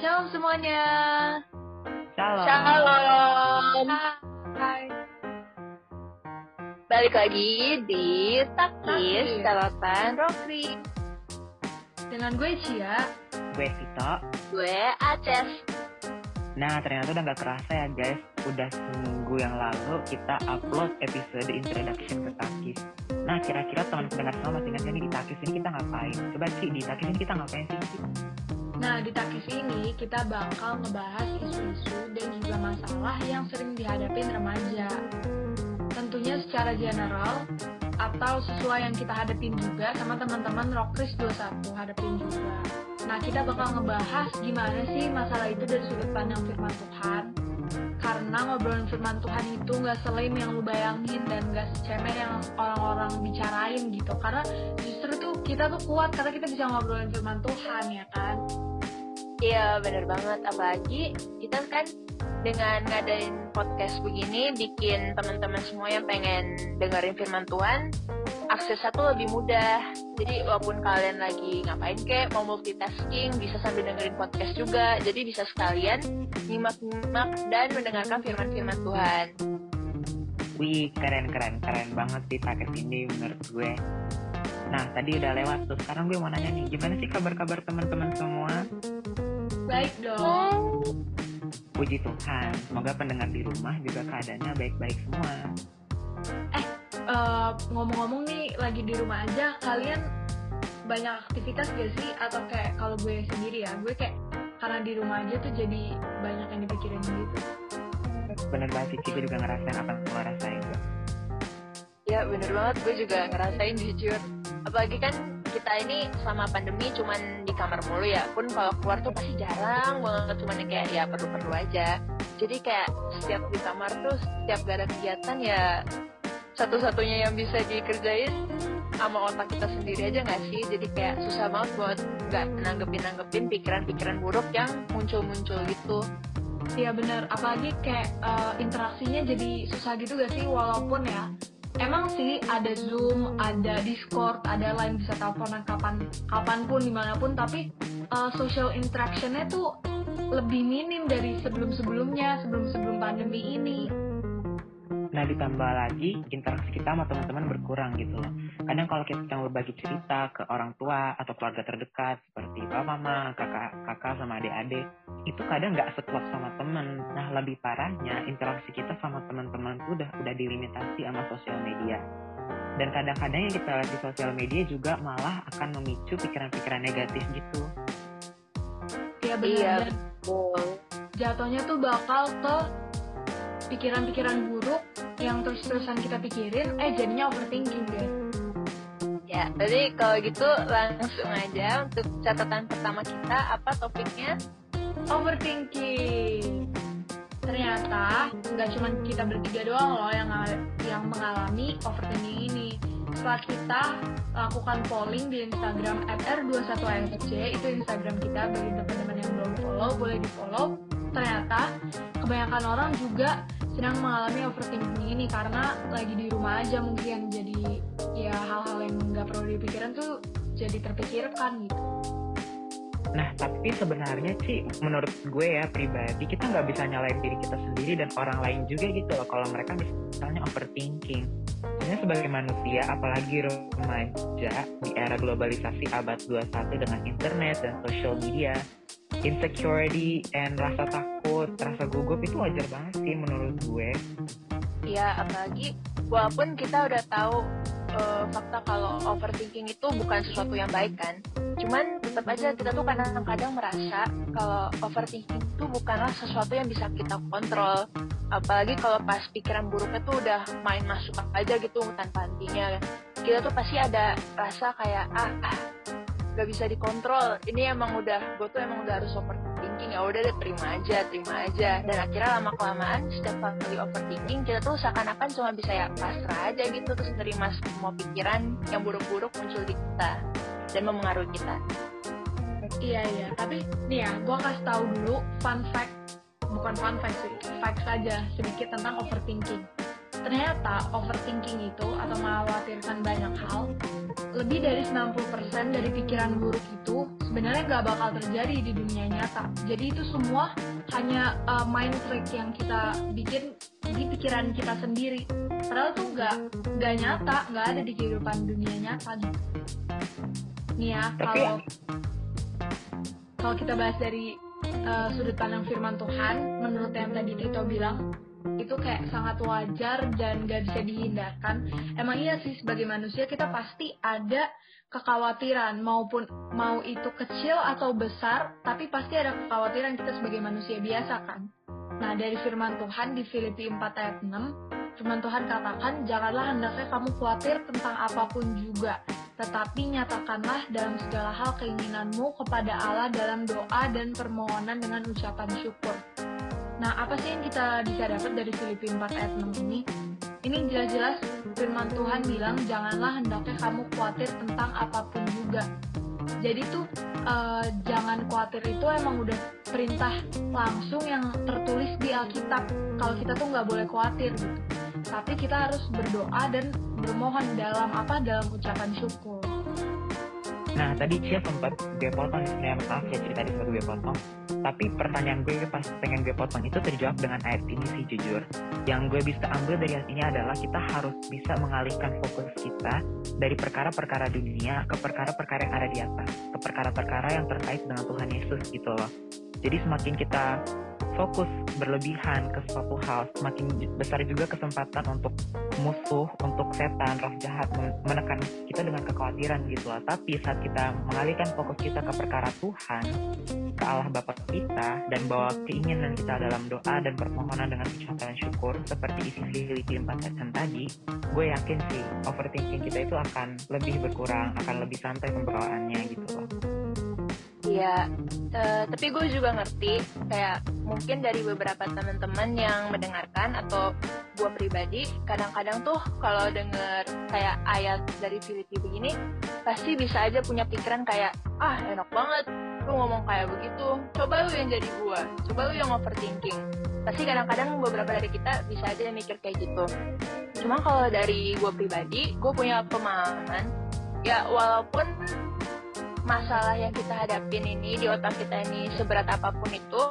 Shalom semuanya. Shalom. Shalom. Hai. Balik lagi di Takis. Catatan Rokri. Dengan gue Cia. Gue Vito. Gue Aces. Nah, ternyata udah nggak kerasa ya guys. Udah seminggu yang lalu kita upload episode introduction ke Takis. Nah, kira-kira teman pendengar semua masih ingat nih di Takis ini kita ngapain? Coba sih di Takis ini kita ngapain sih? Nah, di Takis ini kita bakal ngebahas isu-isu dan juga masalah yang sering dihadapin remaja. Tentunya secara general atau sesuai yang kita hadapin juga sama teman-teman Rockris 21 hadapin juga. Nah, kita bakal ngebahas gimana sih masalah itu dari sudut pandang firman Tuhan. Karena ngobrolin firman Tuhan itu nggak selain yang lu bayangin dan nggak secemeh yang orang-orang bicarain gitu. Karena justru tuh kita tuh kuat karena kita bisa ngobrolin firman Tuhan ya kan. Iya bener banget. Apalagi kita kan dengan ngadain podcast begini bikin teman-teman semua yang pengen dengerin firman Tuhan aksesnya tuh lebih mudah. Jadi walaupun kalian lagi ngapain kek, mau multitasking, bisa sambil dengerin podcast juga. Jadi bisa sekalian nyimak-nyimak dan mendengarkan firman-firman Tuhan. Wih, keren-keren, keren banget sih Takis ini menurut gue. Nah, tadi udah lewat tuh. Sekarang gue mau nanya nih, gimana sih kabar-kabar teman-teman semua? Baik dong. Puji Tuhan, semoga pendengar di rumah juga keadaannya baik-baik semua. Eh, ngomong-ngomong nih lagi di rumah aja kalian banyak aktivitas gak sih atau kayak kalau gue sendiri ya gue kayak karena di rumah aja tuh jadi banyak yang dipikirin gitu Bener banget sih, gue juga ngerasain apa yang gue rasain. Ya bener banget, gue juga ngerasain jujur. Apalagi kan kita ini selama pandemi cuman di kamar mulu ya. Pun kalau keluar tuh pasti jarang banget, cuman kayak ya perlu-perlu aja. Jadi kayak setiap di kamar tuh, setiap gak ada kegiatan ya satu-satunya yang bisa dikerjain sama otak kita sendiri aja nggak sih? Jadi kayak susah banget buat nggak nanggepin-nanggepin pikiran-pikiran buruk yang muncul-muncul gitu. Iya bener apalagi kayak eh, interaksinya jadi susah gitu gak sih walaupun ya emang sih ada zoom ada discord ada line bisa teleponan kapan kapan pun di mana pun tapi eh, social interactionnya tuh lebih minim dari sebelum sebelumnya sebelum sebelum pandemi ini Nah ditambah lagi interaksi kita sama teman-teman berkurang gitu loh. Kadang kalau kita mau berbagi cerita ke orang tua atau keluarga terdekat seperti papa mama, kakak, kakak sama adik-adik, itu kadang nggak seklop sama temen. Nah lebih parahnya interaksi kita sama teman-teman tuh udah udah dilimitasi sama sosial media. Dan kadang-kadang yang kita lihat di sosial media juga malah akan memicu pikiran-pikiran negatif gitu. ya bener Iya, Dan betul. jatuhnya tuh bakal ke pikiran-pikiran buruk yang terus-terusan kita pikirin eh jadinya overthinking deh. Ya, jadi kalau gitu langsung aja untuk catatan pertama kita apa topiknya? overthinking. Ternyata nggak cuma kita bertiga doang loh yang yang mengalami overthinking ini. Setelah kita lakukan polling di Instagram @r21afc itu Instagram kita bagi teman-teman yang belum follow boleh di follow ternyata kebanyakan orang juga sedang mengalami overthinking ini karena lagi di rumah aja mungkin jadi ya hal-hal yang nggak perlu dipikirin tuh jadi terpikirkan gitu Nah, tapi sebenarnya sih menurut gue ya pribadi kita nggak bisa nyalain diri kita sendiri dan orang lain juga gitu loh kalau mereka misalnya overthinking. Sebenarnya sebagai manusia, apalagi remaja di era globalisasi abad 21 dengan internet dan social media, insecurity and rasa takut, rasa gugup itu wajar banget sih menurut gue. Ya, apalagi walaupun kita udah tahu eh, fakta kalau overthinking itu bukan sesuatu yang baik kan. Cuman tetap aja kita tuh kadang-kadang merasa kalau overthinking itu bukanlah sesuatu yang bisa kita kontrol. Apalagi kalau pas pikiran buruknya tuh udah main masuk aja gitu tanpa hentinya. Kita tuh pasti ada rasa kayak ah, ah gak bisa dikontrol. Ini emang udah gue tuh emang udah harus overthinking ya udah deh terima aja terima aja. Dan akhirnya lama kelamaan setiap kali overthinking kita tuh seakan-akan cuma bisa ya pasrah aja gitu terus nerima semua pikiran yang buruk-buruk muncul di kita dan memengaruhi kita. Iya iya, tapi nih ya, gue kasih tahu dulu fun fact, bukan fun fact sih, fact saja sedikit tentang overthinking. Ternyata overthinking itu atau mengkhawatirkan banyak hal, lebih dari 90% dari pikiran buruk itu sebenarnya nggak bakal terjadi di dunia nyata. Jadi itu semua hanya uh, mind trick yang kita bikin di pikiran kita sendiri. Padahal tuh nggak nggak nyata, nggak ada di kehidupan dunia nyata gitu. Nih ya, kalau kalau kita bahas dari uh, sudut pandang firman Tuhan, menurut yang tadi Tito bilang, itu kayak sangat wajar dan gak bisa dihindarkan. Emang iya sih sebagai manusia kita pasti ada kekhawatiran maupun mau itu kecil atau besar, tapi pasti ada kekhawatiran kita sebagai manusia biasa kan. Nah dari firman Tuhan di Filipi 4 ayat 6, firman Tuhan katakan, janganlah hendaknya kamu khawatir tentang apa pun juga, tetapi nyatakanlah dalam segala hal keinginanmu kepada Allah dalam doa dan permohonan dengan ucapan syukur. Nah, apa sih yang kita bisa dapat dari Filipi 4 ayat 6 ini? Ini jelas-jelas firman Tuhan bilang, janganlah hendaknya kamu khawatir tentang apa pun juga. Jadi tuh, uh, jangan khawatir itu emang udah perintah langsung yang tertulis di Alkitab. Kalau kita tuh nggak boleh khawatir gitu. Tapi kita harus berdoa dan bermohon dalam apa? Dalam ucapan syukur. Nah, tadi Cia sempat gue potong, ya maaf ya cerita di sempat gue potong. Tapi pertanyaan gue pas pengen gue potong itu terjawab dengan ayat ini sih jujur. Yang gue bisa ambil dari ayat ini adalah kita harus bisa mengalihkan fokus kita dari perkara-perkara dunia ke perkara-perkara yang ada di atas. Ke perkara-perkara yang terkait dengan Tuhan Yesus gitu loh. Jadi semakin kita fokus berlebihan ke suatu hal, semakin besar juga kesempatan untuk musuh, untuk setan, roh jahat menekan kita dengan kekhawatiran gitu lah. Tapi saat kita mengalihkan fokus kita ke perkara Tuhan, ke Allah Bapa kita, dan bawa keinginan kita dalam doa dan permohonan dengan ucapan syukur, seperti isi Filipi 4 ayat tadi, gue yakin sih overthinking kita itu akan lebih berkurang, akan lebih santai pembawaannya gitu loh. Iya, uh, tapi gue juga ngerti kayak mungkin dari beberapa teman-teman yang mendengarkan atau gue pribadi kadang-kadang tuh kalau denger kayak ayat dari Filipi begini pasti bisa aja punya pikiran kayak ah enak banget lu ngomong kayak begitu coba lu yang jadi gue coba lu yang overthinking. Pasti kadang-kadang beberapa dari kita bisa aja mikir kayak gitu. Cuma kalau dari gue pribadi gue punya pemahaman ya walaupun masalah yang kita hadapin ini di otak kita ini seberat apa pun itu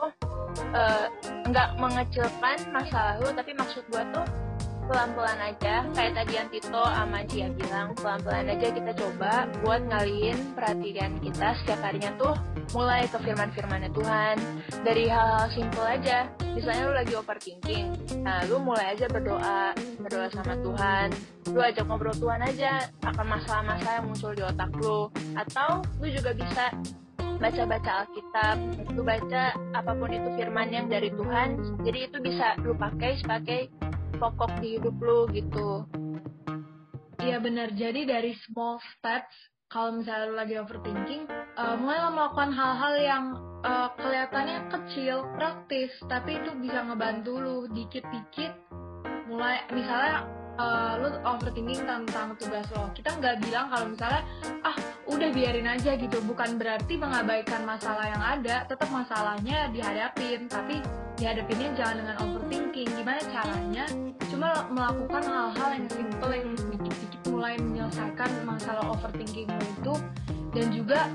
uh, nggak mengecilkan masa lalu tapi maksud gue tuh pelan-pelan aja. Kayak tadi yang Tito sama Cia bilang pelan-pelan aja kita coba buat ngalihin perhatian kita setiap harinya tuh mulai ke firman-firmannya Tuhan. Dari hal-hal simple aja misalnya lu lagi overthinking nah lu mulai aja berdoa berdoa sama Tuhan. Lu ajak ngobrol Tuhan aja akan masalah-masalah yang muncul di otak lu. Atau lu juga bisa baca-baca Alkitab, lu baca apa pun itu firman yang dari Tuhan, jadi itu bisa lu pakai sebagai pokok di hidup lu gitu. Iya benar. Jadi dari small steps, kalau misalnya lu lagi overthinking, uh, mulai melakukan hal-hal yang uh, kelihatannya kecil, praktis, tapi itu bisa ngebantu lu dikit-dikit. Mulai misalnya uh, lu overthinking tentang tugas lo. Kita nggak bilang kalau misalnya ah udah biarin aja gitu. Bukan berarti mengabaikan masalah yang ada, tetap masalahnya dihadapin, tapi dihadapinnya jangan dengan overthinking. Gimana caranya? Cuma melakukan hal-hal yang simple yang sedikit-sedikit mulai menyelesaikan masalah overthinking itu. Dan juga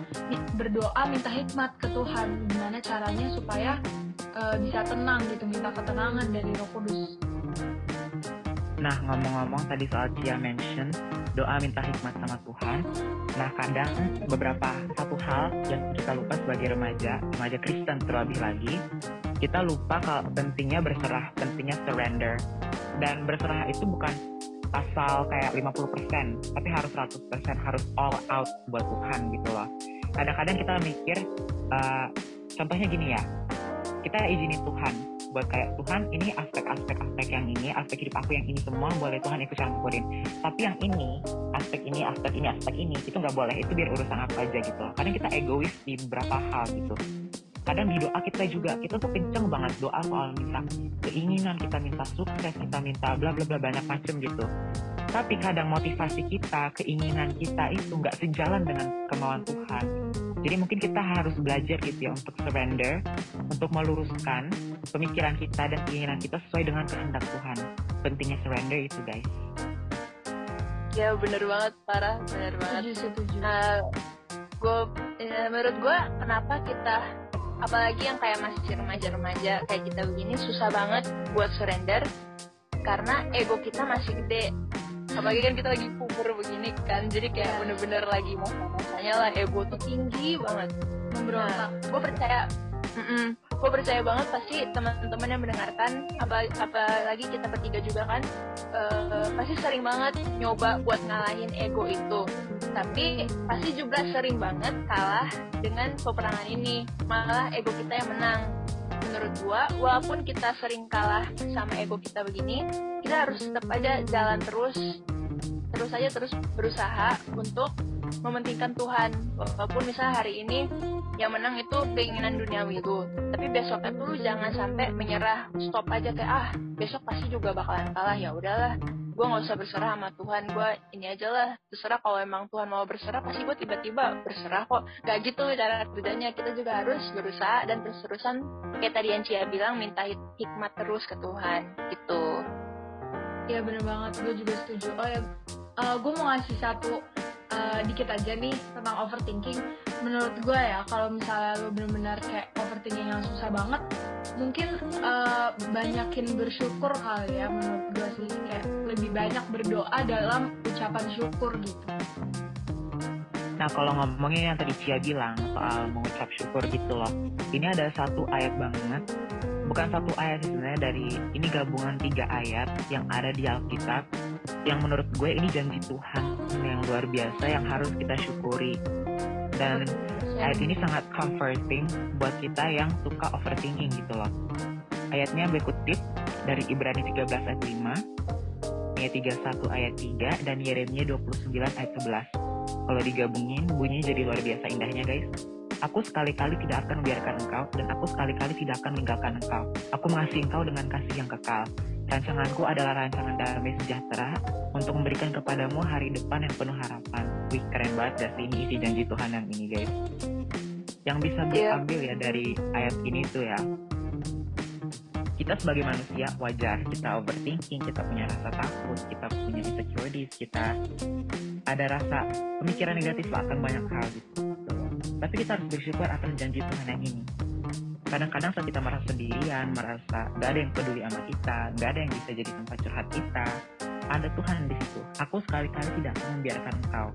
berdoa minta hikmat ke Tuhan. Gimana caranya supaya uh, bisa tenang gitu minta ketenangan dari Roh Kudus Nah ngomong-ngomong tadi soal Cia mention doa minta hikmat sama Tuhan. Nah kadang beberapa satu hal yang kita lupa sebagai remaja, remaja Kristen terlebih lagi, kita lupa kalau pentingnya berserah, pentingnya surrender. Dan berserah itu bukan asal kayak 50%, tapi harus 100%, harus all out buat Tuhan gitu loh. Kadang-kadang kita mikir, uh, contohnya gini ya, kita izinin Tuhan buat kayak Tuhan ini aspek-aspek aspek yang ini, aspek hidup aku yang ini semua boleh Tuhan ikut campurin. Tapi yang ini, aspek ini, aspek ini, aspek ini, itu nggak boleh. Itu biar urusan aku aja gitu. Kadang kita egois di beberapa hal gitu kadang di doa kita juga kita tuh kenceng banget doa soal minta keinginan kita minta sukses kita minta bla bla bla banyak macem gitu tapi kadang motivasi kita keinginan kita itu nggak sejalan dengan kemauan Tuhan jadi mungkin kita harus belajar gitu ya untuk surrender untuk meluruskan pemikiran kita dan keinginan kita sesuai dengan kehendak Tuhan. Pentingnya surrender itu guys. Ya bener banget parah bener banget. setuju, setuju. Uh, gue ya, menurut gue kenapa kita apalagi yang kayak masih remaja-remaja kayak kita begini susah banget buat surrender? Karena ego kita masih gede apalagi kan kita lagi puber begini kan jadi kayak Iya. bener-bener lagi mau masanya lah ego tuh tinggi banget. Memberontak Nah, gue percaya, gue percaya banget pasti teman-teman yang mendengarkan, apa apalagi kita bertiga juga kan, eh, pasti sering banget nyoba buat ngalahin ego itu. Tapi pasti juga sering banget kalah dengan peperangan ini. Malah ego kita yang menang. Menurut gua, walaupun kita sering kalah sama ego kita begini, kita harus tetap aja jalan terus, terus aja terus berusaha untuk mementingkan Tuhan. Walaupun misalnya hari ini yang menang itu keinginan duniawi itu. Tapi besoknya tuh lu jangan sampai menyerah stop aja kayak ah besok pasti juga bakalan kalah. Ya udahlah gue nggak usah berserah sama Tuhan. Gue ini aja lah terserah kalau emang Tuhan mau berserah pasti gue tiba-tiba berserah kok. Gak gitu cara kerjanya. Kita juga harus berusaha dan terus-terusan kayak tadi yang Cia bilang minta hik- hikmat terus ke Tuhan gitu. Iya bener banget, gue juga setuju. Oh ya, gue mau ngasih satu uh, dikit aja nih tentang overthinking. Menurut gue ya, kalau misalnya lo bener-bener kayak overthinking yang susah banget, mungkin uh, banyakin bersyukur kali ya menurut gue sih. Kayak lebih banyak berdoa dalam ucapan syukur gitu. Nah kalau ngomongin yang tadi Cia bilang soal mengucap syukur gitu loh, ini ada satu ayat banget, bukan satu ayat sebenarnya dari ini gabungan tiga ayat yang ada di Alkitab, yang menurut gue ini janji Tuhan yang luar biasa yang harus kita syukuri. Dan ayat ini sangat comforting buat kita yang suka overthinking gitu loh. Ayatnya gue kutip dari Ibrani 13 ayat 5, Nia 31 ayat 3, dan Yeremia 29 ayat 11 kalau digabungin bunyinya jadi luar biasa indahnya guys aku sekali-kali tidak akan membiarkan engkau dan aku sekali-kali tidak akan meninggalkan engkau aku mengasihi engkau dengan kasih yang kekal rancanganku adalah rancangan damai sejahtera untuk memberikan kepadamu hari depan yang penuh harapan wih keren banget gak sih ini isi janji Tuhan yang ini guys yang bisa Iya. ambil ya dari ayat ini tuh ya kita sebagai manusia wajar kita overthinking, kita punya rasa takut, kita punya insecurities, kita ada rasa pemikiran negatif lah akan banyak hal gitu. Tapi kita harus bersyukur atas janji Tuhan yang ini. Kadang-kadang saat kita merasa sendirian, merasa gak ada yang peduli sama kita, gak ada yang bisa jadi tempat curhat kita, ada Tuhan di situ. Aku sekali-kali tidak akan membiarkan engkau.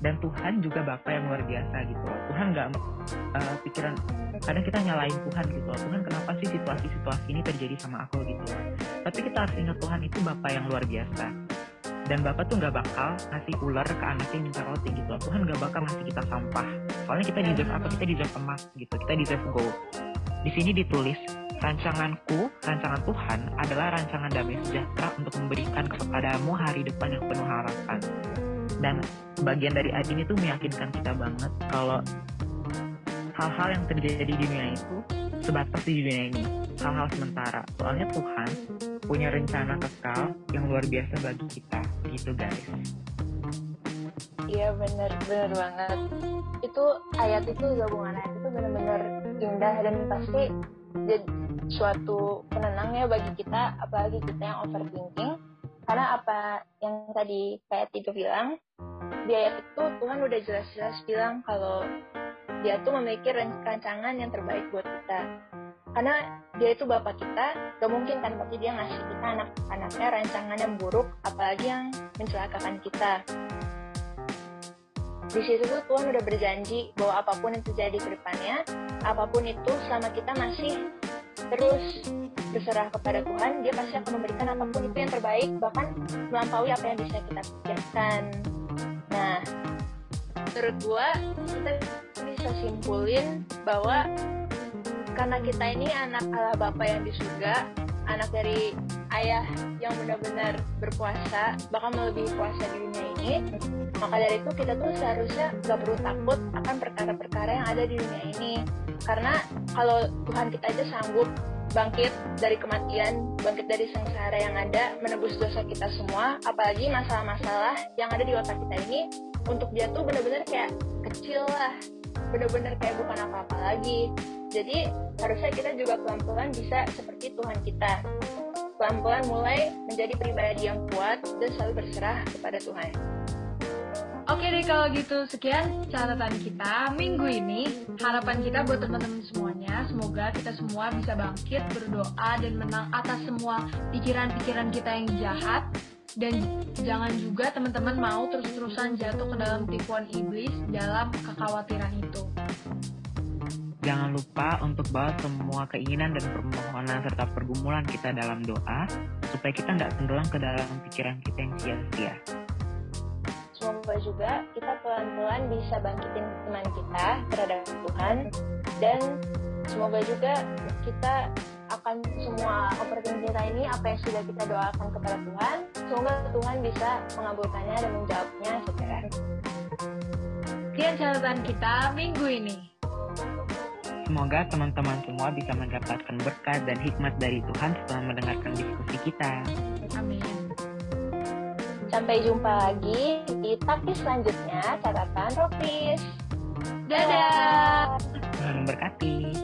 Dan Tuhan juga Bapa yang luar biasa gitu. Tuhan gak uh, pikiran kadang kita nyalain Tuhan gitu. Tuhan kenapa sih situasi-situasi ini terjadi sama aku gitu. Tapi kita harus ingat Tuhan itu Bapa yang luar biasa. Dan Bapak tuh nggak bakal ngasih ular ke anaknya minta roti gitu. Tuhan nggak bakal ngasih kita sampah. Soalnya kita deserve apa? Kita deserve emas gitu. Kita deserve gold. Di sini ditulis rancanganku, rancangan Tuhan adalah rancangan damai sejahtera untuk memberikan kepadamu hari depan yang penuh harapan. Dan bagian dari ayat ini tuh meyakinkan kita banget kalau hal-hal yang terjadi di dunia itu sebatas di dunia ini hal-hal sementara soalnya Tuhan punya rencana kekal yang luar biasa bagi kita gitu guys Iya bener bener banget. Itu ayat itu gabungan ayat itu bener-bener indah dan pasti jadi suatu penenang ya bagi kita, apalagi kita yang overthinking. Karena apa yang tadi kayak Tito bilang, di ayat itu Tuhan udah jelas-jelas bilang kalau dia tuh memiliki rancangan yang terbaik buat kita. Karena dia itu bapak kita, gak mungkin kan pasti dia ngasih kita anak-anaknya rancangan yang buruk, apalagi yang mencelakakan kita di situ tuh Tuhan udah berjanji bahwa apa pun yang terjadi ke depannya, apa pun itu selama kita masih terus berserah kepada Tuhan, dia pasti akan memberikan apa pun itu yang terbaik, bahkan melampaui apa yang bisa kita pikirkan. Nah, menurut gua kita bisa simpulin bahwa karena kita ini anak Allah Bapa yang di surga, anak dari ayah yang benar-benar berpuasa, bahkan melebihi puasa di dunia ini, maka dari itu kita tuh seharusnya gak perlu takut akan perkara-perkara yang ada di dunia ini. Karena kalau Tuhan kita aja sanggup bangkit dari kematian, bangkit dari sengsara yang ada, menebus dosa kita semua, apalagi masalah-masalah yang ada di otak kita ini, untuk dia tuh benar-benar kayak kecil lah, benar-benar kayak bukan apa-apa lagi. Jadi harusnya kita juga pelan-pelan bisa seperti Tuhan kita. Pelan-pelan mulai menjadi pribadi yang kuat dan selalu berserah kepada Tuhan. Oke deh kalau gitu, sekian catatan kita minggu ini. Harapan kita buat teman-teman semuanya, semoga kita semua bisa bangkit, berdoa, dan menang atas semua pikiran-pikiran kita yang jahat. Dan jangan juga teman-teman mau terus-terusan jatuh ke dalam tipuan iblis dalam kekhawatiran itu. Jangan lupa untuk bawa semua keinginan dan permohonan serta pergumulan kita dalam doa, supaya kita tidak tenggelam ke dalam pikiran kita yang sia-sia. Semoga juga kita pelan-pelan bisa bangkitin iman kita terhadap Tuhan dan semoga juga kita akan semua overthinking kita ini apa yang sudah kita doakan kepada Tuhan semoga Tuhan bisa mengabulkannya dan menjawabnya segera. Sekian catatan kita minggu ini. Semoga teman-teman semua bisa mendapatkan berkat dan hikmat dari Tuhan setelah mendengarkan diskusi kita. Amin. Sampai jumpa lagi di tapi selanjutnya catatan Ropis. Dadah. Memberkati.